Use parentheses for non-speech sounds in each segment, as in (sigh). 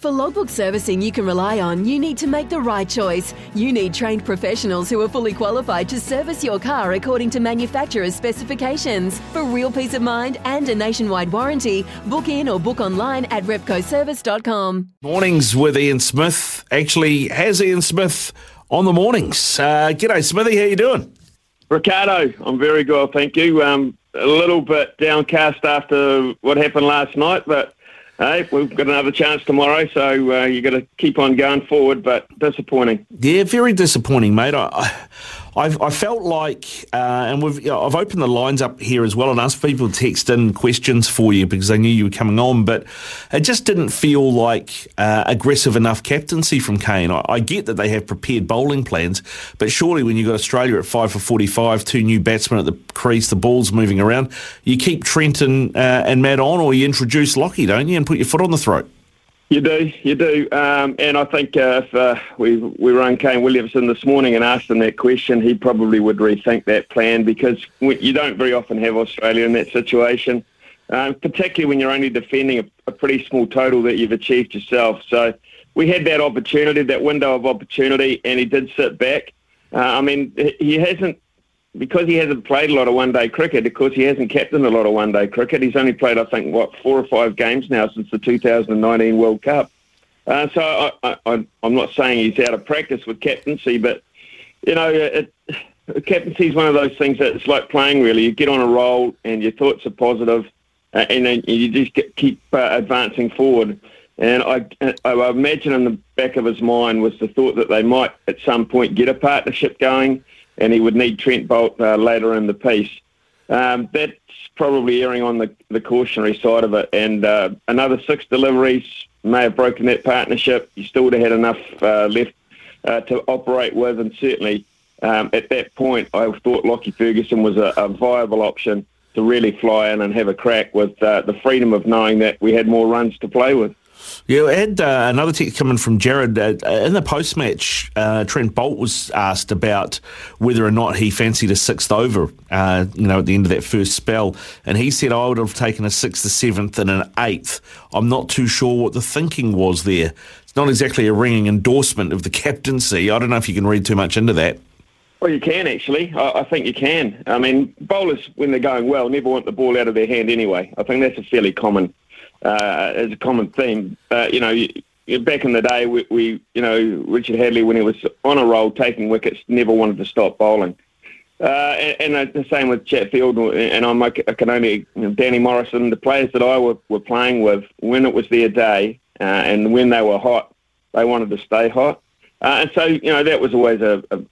For logbook servicing you can rely on, you need to make the right choice. You need trained professionals who are fully qualified to service your car according to manufacturer's specifications. For real peace of mind and a nationwide warranty, book in or book online at repcoservice.com. Mornings with Ian Smith. Actually, has Ian Smith on the mornings. Uh, g'day, Smithy. How you doing? Ricardo, I'm very good, thank you. Um, a little bit downcast after what happened last night, but Hey, we've got another chance tomorrow, so uh, you've got to keep on going forward, but disappointing. Yeah, very disappointing, mate. I, I've, I felt like, uh, and we've, you know, I've opened the lines up here as well and asked people to text in questions for you because they knew you were coming on, but it just didn't feel like uh, aggressive enough captaincy from Kane. I, I, get that they have prepared bowling plans, but surely when you've got Australia at five for 45, two new batsmen at the crease, the ball's moving around, you keep Trent and, uh, and Matt on or you introduce Lockie, don't you, and put your foot on the throat. You do, you do, um, and I think uh, if uh, we we rang Kane Williamson this morning and asked him that question, he probably would rethink that plan because you don't very often have Australia in that situation, um, particularly when you're only defending a, a, pretty small total that you've achieved yourself. So we had that opportunity, that window of opportunity, and he did sit back. Uh, I mean, he hasn't because he hasn't played a lot of one day cricket, of course, he hasn't captained a lot of one day cricket. He's only played, I think, what, four or five games now since the 2019 World Cup. Uh, so I, am not saying he's out of practice with captaincy, but, you know, it, (sighs) captaincy is one of those things that it's like playing, really. You get on a roll and your thoughts are positive, uh, and then you just get, keep uh, advancing forward. And I, I imagine in the back of his mind was the thought that they might at some point get a partnership going and he would need Trent Boult uh, later in the piece. Um, that's probably erring on the, the cautionary side of it. And uh, another six deliveries may have broken that partnership. You still would have had enough uh, left uh, to operate with, and certainly um, at that point, I thought Lockie Ferguson was a, a, viable option to really fly in and have a crack with uh, the freedom of knowing that we had more runs to play with. Yeah, we had uh, another text coming from Jared. Uh, in the post match, uh, Trent Boult was asked about whether or not he fancied a sixth over, uh, you know, at the end of that first spell. And he said, I would have taken a sixth, a seventh, and an eighth. I'm not too sure what the thinking was there. It's not exactly a ringing endorsement of the (laughs) captaincy. I don't know if you can read too much into that. Well, you can actually. I, I, think you can. I mean, bowlers, when they're going well, never want the ball out of their hand anyway. I think that's a fairly common uh, as a common theme. Uh, you know, back in the day, we, we, you know, Richard Hadlee, when he was on a roll taking wickets, never wanted to stop bowling. Uh, and, and, the same with Chatfield, and I'm, I can only, Danny Morrison, the players that I were, were playing with, when it was their day uh, and when they were hot, they wanted to stay hot. Uh, and so, you know, that was always a, a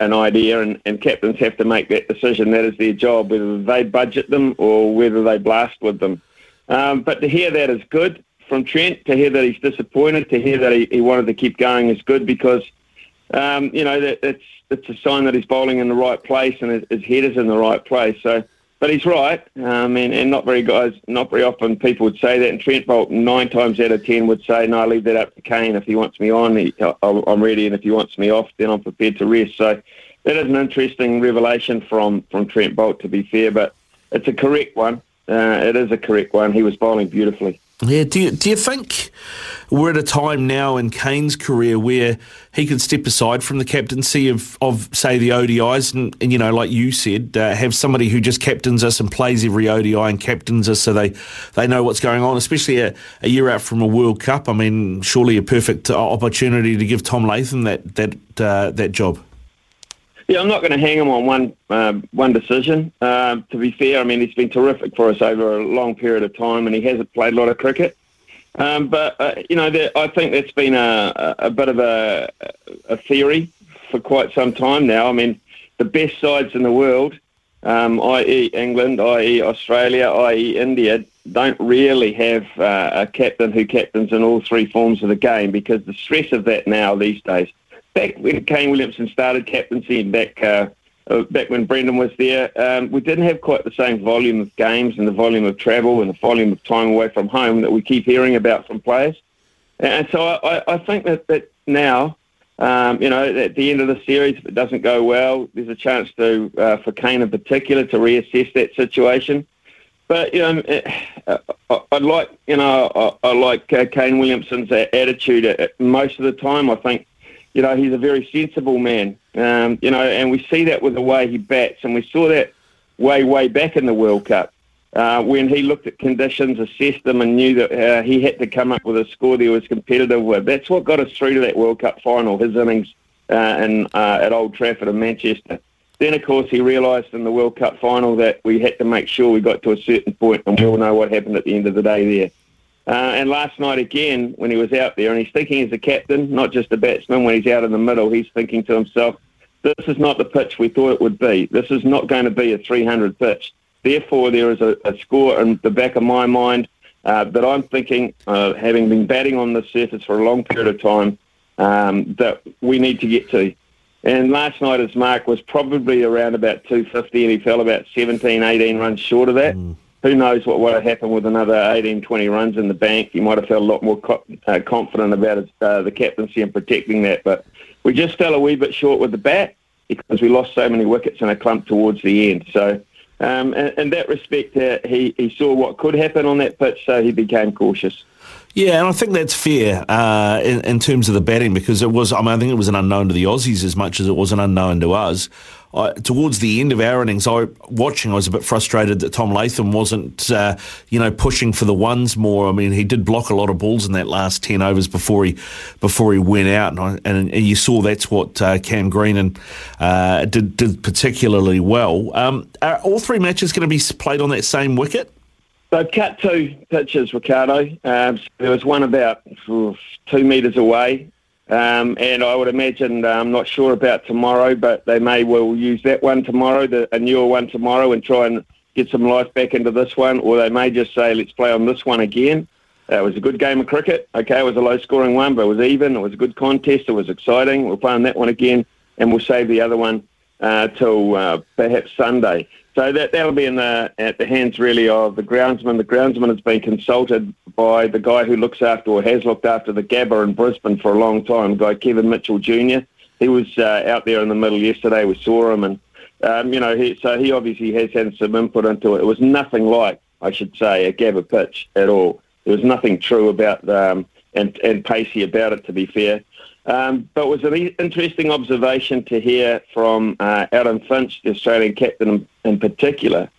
an idea, and, and captains have to make that decision. That is their job, whether they budget them or whether they blast with them. Um, but to hear that is good from Trent, to hear that he's disappointed, to hear that he, he wanted to keep going is good because, um, you know, that it's, it's a sign that he's bowling in the right place and his, his head is in the right place. So, but he's right, um, and, and not very guys, not very often people would say that. And Trent Boult nine times out of ten would say, "No, I leave that up to Kane. If he wants me on, he, I'm ready, and if he wants me off, then I'm prepared to rest." So that is an interesting revelation from from Trent Boult, to be fair, but it's a correct one. Uh, it is a correct one. He was bowling beautifully. Yeah. Do you, do you think we're at a time now in Kane's career where he could step aside from the captaincy of, of say, the ODIs and, and you know, like you said, uh, have somebody who just captains us and plays every ODI and captains us so they, they know what's going on, especially a, a year out from a World Cup? I mean, surely a perfect opportunity to give Tom Latham that, that, uh, that job. Yeah, I'm not going to hang him on one um, one decision. Um, to be fair, I mean he's been terrific for us over a long period of time, and he hasn't played a lot of cricket. Um, but uh, you know, there, I think that's been a, a, bit of a, a theory for quite some time now. I mean, the best sides in the world, um, i.e., England, i.e., Australia, i.e., India, don't really have uh, a captain who captains in all three forms of the game because the stress of that now these days. Back when Kane Williamson started captaincy and back uh, uh, back when Brendon was there, um, we didn't have quite the same volume of games and the volume of travel and the volume of time away from home that we keep hearing about from players. And so I, I think that, that now, um, you know, at the end of the series, if it doesn't go well, there's a chance to uh, for Kane in particular to reassess that situation. But you know, uh, I, like you know I, I like uh, Kane Williamson's attitude most of the time. I think you know he's a very sensible man. Um, you know, and we see that with the way he bats, and we saw that way way back in the World Cup. Uh, when he looked at conditions, assessed them, and knew that uh, he had to come up with a score that he was competitive with. That's what got us through to that World Cup final, his innings uh, in, uh, at Old Trafford in Manchester. Then, of course, he realised in the World Cup final that we had to make sure we got to a certain point, and we all know what happened at the end of the day there. Uh, and last night again, when he was out there, and he's thinking as a captain, not just a batsman, when he's out in the middle, he's thinking to himself, this is not the pitch we thought it would be. This is not going to be a 300 pitch. Therefore, there is a, a score in the back of my mind uh, that I'm thinking, uh, having been batting on the surface for a long period of time, um, that we need to get to. And last night his mark was probably around about 250 and he fell about 17, 18 runs short of that. Mm. Who knows what would have happened with another 18, 20 runs in the bank. He might have felt a lot more co- uh, confident about his, uh, the captaincy and protecting that. But we just fell a wee bit short with the bat because we lost so many wickets in a clump towards the end. So um, in, in, that respect, uh, he, he saw what could happen on that pitch, so he became cautious. Yeah, and I think that's fair uh, in, in, terms of the batting because it was. I mean, I think it was an unknown to the Aussies as much as it was an unknown to us. I, towards the end of our innings, I watching, I was a bit frustrated that Tom Latham wasn't, uh, you know, pushing for the ones more. I mean, he did block a lot of balls in that last ten overs before he before he went out, and, I, and, and you saw that's what uh, Cam Green and uh, did did particularly well. Um, are all three matches going to be played on that same wicket? They've cut two pitches, Ricardo. Um, there was one about two metres away, um, and I would imagine, uh, I'm not sure about tomorrow, but they may well use that one tomorrow, the, a newer one tomorrow, and try and get some life back into this one, or they may just say, let's play on this one again. Uh, it was a good game of cricket. Okay, it was a low-scoring one, but it was even. It was a good contest. It was exciting. We're playing that one again, and we'll save the other one uh, till uh, perhaps Sunday. So that that'll be in the at the hands really of the groundsman. The groundsman has been consulted by the guy who looks after or has looked after the Gabba in Brisbane for a long time, guy Kevin Mitchell Jr. He was uh, out there in the middle yesterday. We saw him, and um, you know, he, so he obviously has had some input into it. It was nothing like, I should say, a Gabba pitch at all. There was nothing true about um, and and pacey about it. To be fair. Um, but it was an interesting observation to hear from uh, Finch, the Australian captain in, in particular.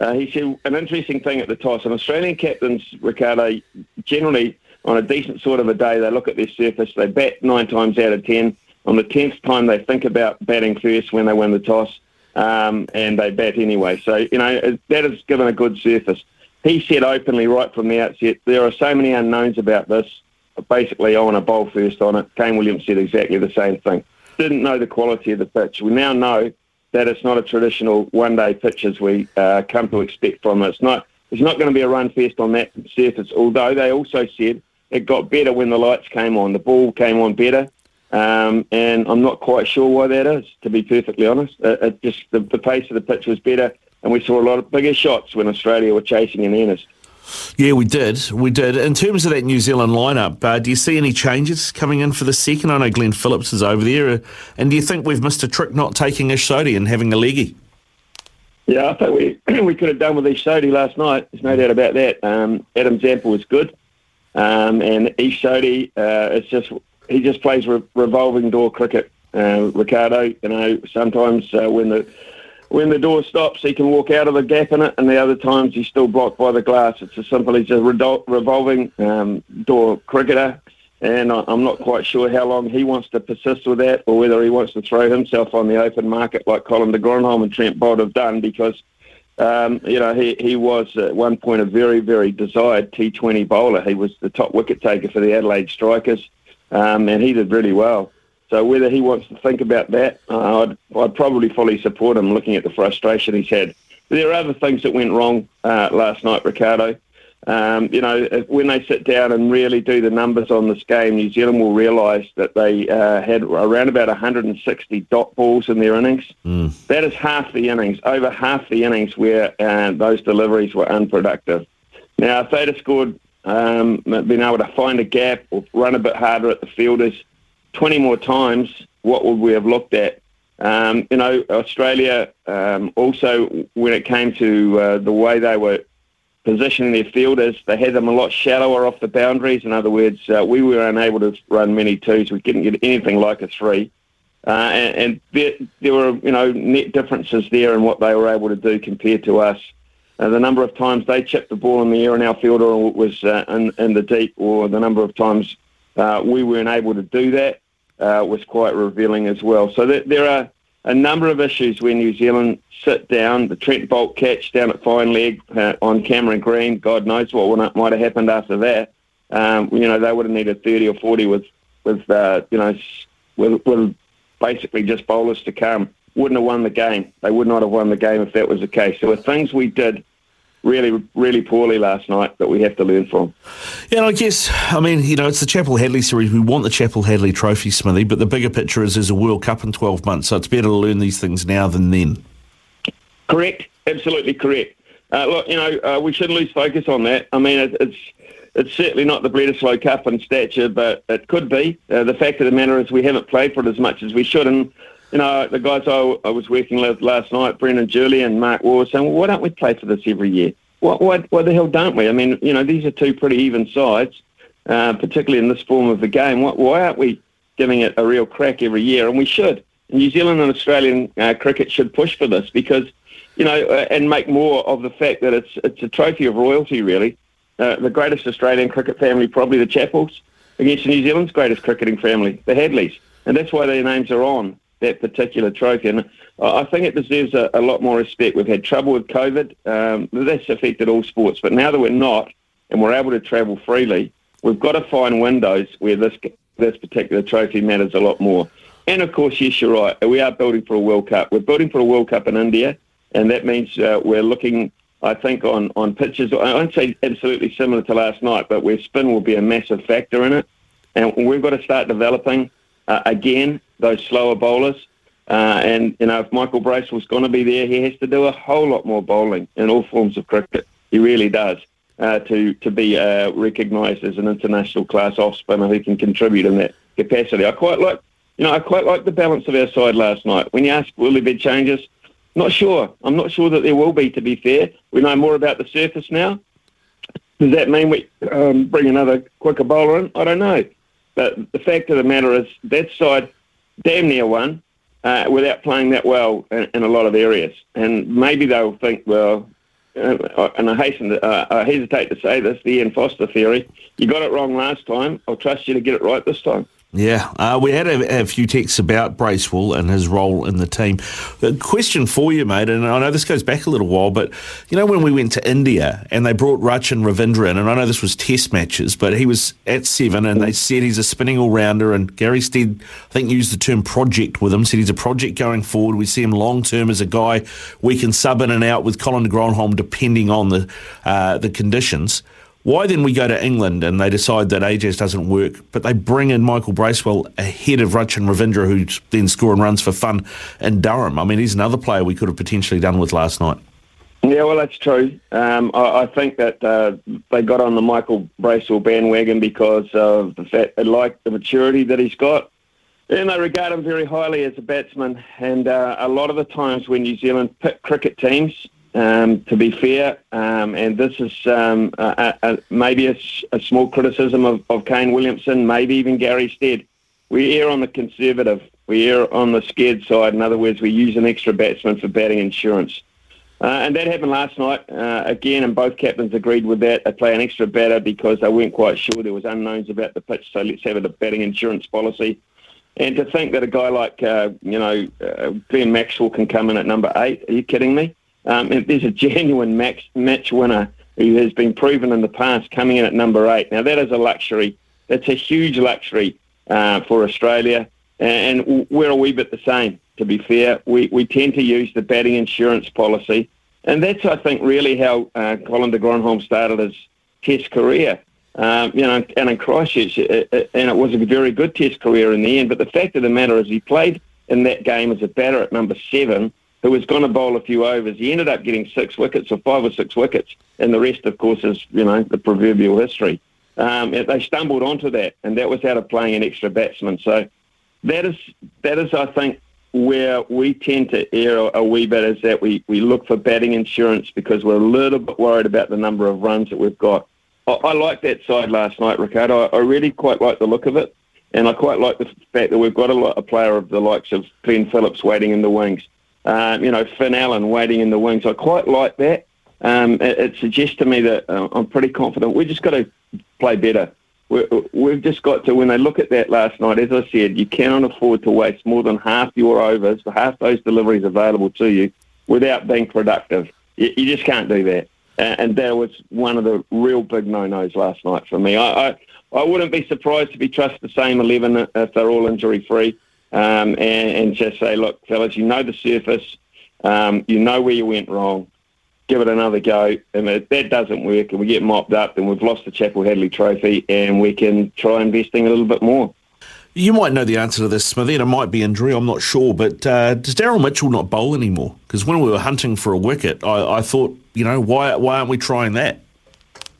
Uh, he said an interesting thing at the toss. And Australian captains, Ricardo, generally on a decent sort of a day, they look at their surface, they bat nine times out of ten. On the tenth time, they think about batting first when they win the toss, um, and they bat anyway. So you know that has given a good surface. He said openly right from the outset, there are so many unknowns about this basically I want to bowl first on it. Kane Williams said exactly the same thing. Didn't know the quality of the pitch. We now know that it's not a traditional one-day pitch as we uh, come to expect from it. It's not. There's not going to be a run fest on that surface. Although they also said it got better when the lights came on. The ball came on better. Um, and I'm not quite sure why that is, to be perfectly honest. Uh, it just the, the pace of the pitch was better, and we saw a lot of bigger shots when Australia were chasing in earnest. Yeah, we did. We did. In terms of that New Zealand lineup, uh, do you see any changes coming in for the second? I know Glenn Phillips is over there. Uh, and do you think we've missed a trick not taking Ish and having a leggy? Yeah, I think we (clears throat) we could have done with Ish last night. There's no doubt about that. Um, Adam Zampa was good. Um, and Ish uh, it's just, he just plays re- revolving door cricket. Uh, Ricardo, you know, sometimes uh, when the when the door stops, he can walk out of the gap in it, and the other times he's still blocked by the glass. It's as simple as a revolving um, door cricketer. and I'm not quite sure how long he wants to persist with that, or whether he wants to throw himself on the open market like Colin de Grandhomme and Trent Boult have done, because um, you know he he was at one point a very very desired T20 bowler. He was the top wicket taker for the Adelaide Strikers, um, and he did really well. So whether he wants to think about that, uh, I'd, I'd probably fully support him, looking at the frustration he's had. But there are other things that went wrong uh, last night, Ricardo. Um, you know, when they sit down and really do the numbers on this game, New Zealand will realise that they uh, had around about 160 dot balls in their innings. Mm. That is half the innings, over half the innings where uh, those deliveries were unproductive. Now, if they'd have scored, um, been able to find a gap or run a bit harder at the fielders 20 more times, what would we have looked at? Um, you know, Australia um, also, when it came to uh, the way they were positioning their fielders. They had them a lot shallower off the boundaries. In other words, uh, we were unable to run many twos. We couldn't get anything like a three. Uh, and, and there, there, were, you know, net differences there in what they were able to do compared to us. Uh, the number of times they chipped the ball in the air and our fielder was uh, in, in, the deep, or the number of times uh, we weren't able to do that, uh, was quite revealing as well. So there are a number of issues where New Zealand sit down. The Trent Boult catch down at fine leg uh, on Cameron Green. God knows what might have happened after that. Um, you know, they would have needed 30 or 40 with, with uh, you know, with, with basically just bowlers to come. Wouldn't have won the game. They would not have won the game if that was the case. There were things we did really, really poorly last night that we have to learn from. Yeah, and I guess, I mean, you know, it's the Chappell-Hadlee series. We want the Chappell-Hadlee trophy, Smithy, but the bigger picture is there's a World Cup in 12 months, so it's better to learn these things now than then. Correct. Absolutely correct. Uh, look, you know, uh, we shouldn't lose focus on that. I mean, it, it's it's certainly not the Bledisloe Cup in stature, but it could be. Uh, the fact of the matter is we haven't played for it as much as we should. And, you know, the guys I, I was working with last night, Brendon Julian, and Mark Waugh, saying, well, why don't we play for this every year? What, what, what the hell don't we? I mean, you know, these are two pretty even sides, uh, particularly in this form of the game. What, why aren't we giving it a real crack every year? And we should. New Zealand and Australian uh, cricket should push for this because – you know, uh, and make more of the fact that it's it's a trophy of royalty, really. Uh, the greatest Australian cricket family, probably the Chappells, against New Zealand's greatest cricketing family, the Hadlees, and that's why their names are on that particular trophy. And I think it deserves a, a lot more respect. We've had trouble with COVID; um, that's affected all sports, but now that we're not, and we're able to travel freely, we've got to find windows where this this particular trophy matters a lot more. And of course, yes, you're right. We are building for a World Cup. We're building for a World Cup in India and that means uh, we're looking, I think, on, on pitches. I won't say absolutely similar to last night, but where spin will be a massive factor in it. And we've got to start developing, uh, again, those slower bowlers. Uh, and, you know, if Michael Bracewell's going to be there, he has to do a whole lot more bowling in all forms of cricket. He really does. Uh, to to be uh, recognised as an international class off spinner who can contribute in that capacity. I quite like, you know, I quite like the balance of our side last night. When you ask will there be changes, not sure. I'm not sure that there will be, to be fair. We know more about the surface now. Does that mean we um, bring another quicker bowler in? I don't know. But the fact of the matter is that side damn near won uh, without playing that well in, in, a lot of areas. And maybe they'll think, well, uh, and I hasten to, uh, I hesitate to say this, the Ian Foster theory, you got it wrong last time. I'll trust you to get it right this time. Yeah, uh, we had a, a, few texts about Bracewell and his role in the team. A question for you, mate, and I know this goes back a little while, but you know when we went to India and they brought Rachin Ravindra in, and I know this was test matches, but he was at seven and they said he's a spinning all-rounder, and Gary Stead, I think, used the term project with him, said he's a project going forward. We see him long-term as a guy we can sub in and out with Colin de Grandhomme depending on the, uh, the conditions. Why then we go to England and they decide that Ajaz doesn't work, but they bring in Michael Bracewell ahead of Rachin Ravindra, who then scoring runs for fun in Durham. I mean, he's another player we could have potentially done with last night. Yeah, well, that's true. Um, I, I, think that uh, they got on the Michael Bracewell bandwagon because of the fact they like the maturity that he's got. And they regard him very highly as a batsman. And uh, a lot of the times when New Zealand pick cricket teams, um, to be fair, um, and this is um, a, a, maybe a, a, small criticism of, of Kane Williamson, maybe even Gary Stead. We err on the conservative. We err on the scared side. In other words, we use an extra batsman for batting insurance. Uh, and that happened last night uh, again, and both captains agreed with that. They play an extra batter because they weren't quite sure. There was unknowns about the pitch, so let's have a batting insurance policy. And to think that a guy like, uh, you know, uh, Glenn Maxwell can come in at number eight, are you kidding me? Um, there's a genuine max, match winner who has been proven in the past coming in at number eight. Now, that is a luxury. That's a huge luxury uh, for Australia. And we're a wee bit the same, to be fair. We, we tend to use the batting insurance policy. And that's, I think, really how uh, Colin de Grandhomme started his test career. Um, you know, and in Christchurch, it, it, and it was a very good test career in the end. But the fact of the matter is he played in that game as a batter at number seven, who was going to bowl a few overs. He ended up getting six wickets or five or six wickets, and the rest, of course, is, you know, the proverbial history. Um, they stumbled onto that, and that was out of playing an extra batsman. So that is that is, I think, where we tend to err a wee bit is that we, we look for batting insurance because we're a little bit worried about the number of runs that we've got. I, I like that side last night, Ricardo. I, I really quite like the look of it, and I quite like the fact that we've got a, a player of the likes of Glenn Phillips waiting in the wings. Um, you know, Finn Allen waiting in the wings. I quite like that. Um, it, it, suggests to me that uh, I'm pretty confident. We've just got to play better we have just got to, when they look at that last night, as I said, you cannot afford to waste more than half your overs, half those deliveries available to you without being productive. You, you just can't do that. And that was one of the real big no-nos last night for me. I, I, I wouldn't be surprised if he trusts the same 11 if they're all injury-free um, and, and, just say, look, fellas, you know the surface, um, you know where you went wrong, give it another go. And if that doesn't work and we get mopped up, then we've lost the Chappell-Hadlee Trophy and we can try investing a little bit more. You might know the answer to this, Smithy, and it might be injury, I'm not sure. But uh, does Daryl Mitchell not bowl anymore? Because when we were hunting for a wicket, I, I, thought, you know, why, why aren't we trying that?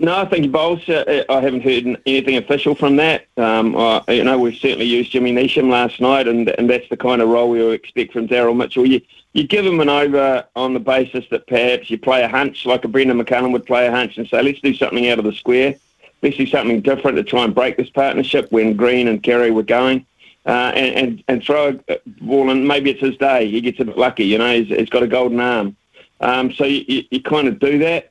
No, I think he. Uh, I haven't heard anything official from that. Um, I, you know, we've certainly used Jimmy Neesham last night, and and that's the kind of role we would expect from Daryl Mitchell. You, you give him an over on the basis that perhaps you play a hunch like a Brendon McCullum would play a hunch and say, let's do something out of the square. Let's do something different to try and break this partnership when Green and Carey were going. Uh, and, and, and throw a ball and maybe it's his day. He gets a bit lucky, you know, he's, he's got a golden arm. Um, so you, you, you, kind of do that.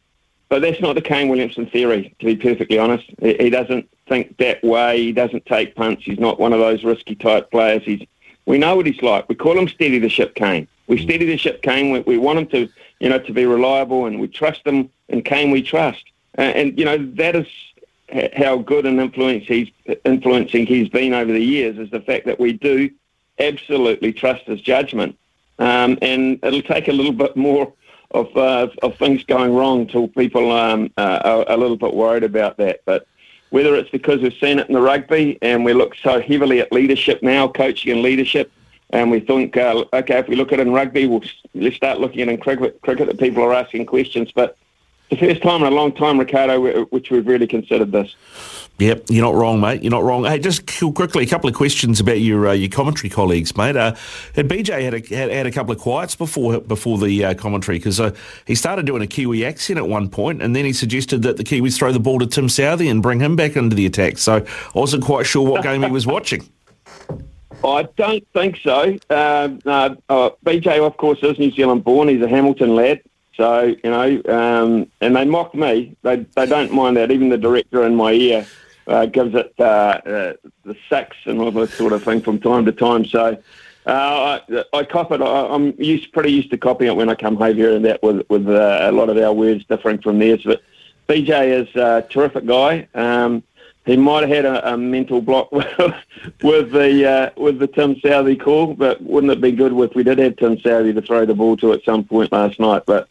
But that's not the Kane Williamson theory, to be perfectly honest. He, doesn't think that way. He doesn't take punts. He's not one of those risky type players. He's, we know what he's like. We call him steady the ship Kane. We steady the ship Kane. We, we want him to, you know, to be reliable, and we trust him. And Kane, we trust. Uh, and you know that is how good an influence he's influencing he's been over the years. Is the fact that we do absolutely trust his judgment. Um, and it'll take a little bit more of uh, of things going wrong till people um, uh, are a little bit worried about that. But whether it's because we've seen it in the rugby and we look so heavily at leadership now, coaching and leadership, and we think, uh, okay, if we look at it in rugby, we'll let's start looking at it in cricket. Cricket, that people are asking questions, but the first time in a long time, Ricardo, which we've really considered this. Yep, you're not wrong, mate. You're not wrong. Hey, just quickly, a couple of questions about your uh, your commentary colleagues, mate. Uh, had BJ had a, had, had, a couple of quiets before before the uh, commentary because uh, he started doing a Kiwi accent at one point, and then he suggested that the Kiwis throw the ball to Tim Southee and bring him back into the attack. So I wasn't quite sure what game he was watching. (laughs) (laughs) I don't think so. Um, uh, uh, BJ, of course, is New Zealand born. He's a Hamilton lad. So, you know, um, and they mock me. They, they don't mind that. Even the director in my ear uh, gives it uh, uh, the six and all that sort of thing from time to time. So uh, I, I cop it. I, am used, pretty used to copying it when I come home here and that with, with a lot of our words differing from theirs. But BJ is a terrific guy. Um, he might have had a, a mental block (laughs) with the uh, with the Tim Southee call, but wouldn't it be good if we did have Tim Southee to throw the ball to at some point last night? But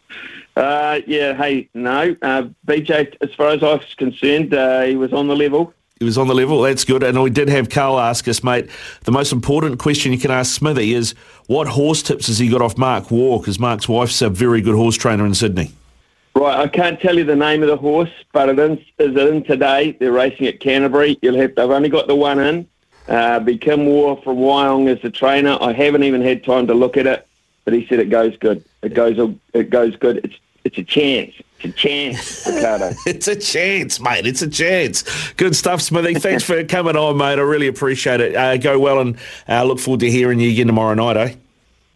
uh, yeah, hey, no, uh, BJ, as far as I was concerned, uh, he was on the level. He was on the level. That's good. And we did have Carl ask us, mate. The most important question you can ask Smithy is, what horse tips has he got off Mark Waugh? Because Mark's wife's a very good horse trainer in Sydney. Right, I can't tell you the name of the horse, but it is, is it in today. They're racing at Canterbury. You'll have to, I've only got the one in. Uh, be Kim Waugh from Wyong as the trainer. I haven't even had time to look at it, but he said it goes good. It goes it goes good. It's it's a chance. It's a chance, Ricardo. (laughs) it's a chance, mate. It's a chance. Good stuff, Smithy. Thanks for coming on, mate. I really appreciate it. Uh, go well and uh, look forward to hearing you again tomorrow night, eh?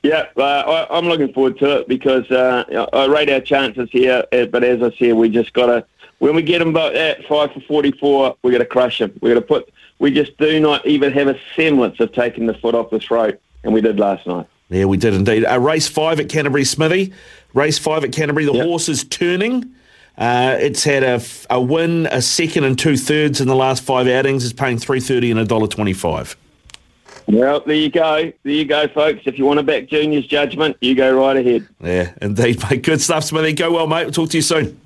Yeah, uh, I, I'm looking forward to it because uh, I rate our chances here. uh, But as I said, we just got to when we get them about at five for 44, we got to crush them. We got to put. We just do not even have a semblance of taking the foot off the throat, and we did last night. Yeah, we did indeed. Uh, race five at Canterbury Smithy. Race five at Canterbury. The Yep. horse is turning. Uh, it's had a, a win, a second, and two thirds in the last five outings. It's paying three thirty and a dollar twenty-five. Well, there you go. There you go, folks. If you want to back Junior's judgment, you go right ahead. Yeah, indeed, mate. Good stuff, Smithy. Go well, mate. We'll talk to you soon.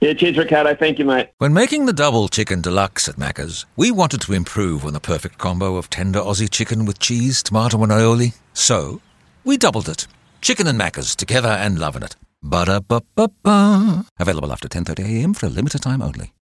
Yeah, cheers, Ricardo. Thank you, mate. When making the double chicken deluxe at Macca's, we wanted to improve on the perfect combo of tender Aussie chicken with cheese, tomato, and aioli. So, we doubled it. Chicken and Macca's together and loving it. Ba-da-ba-ba-ba. Available after 10.30am for a limited time only.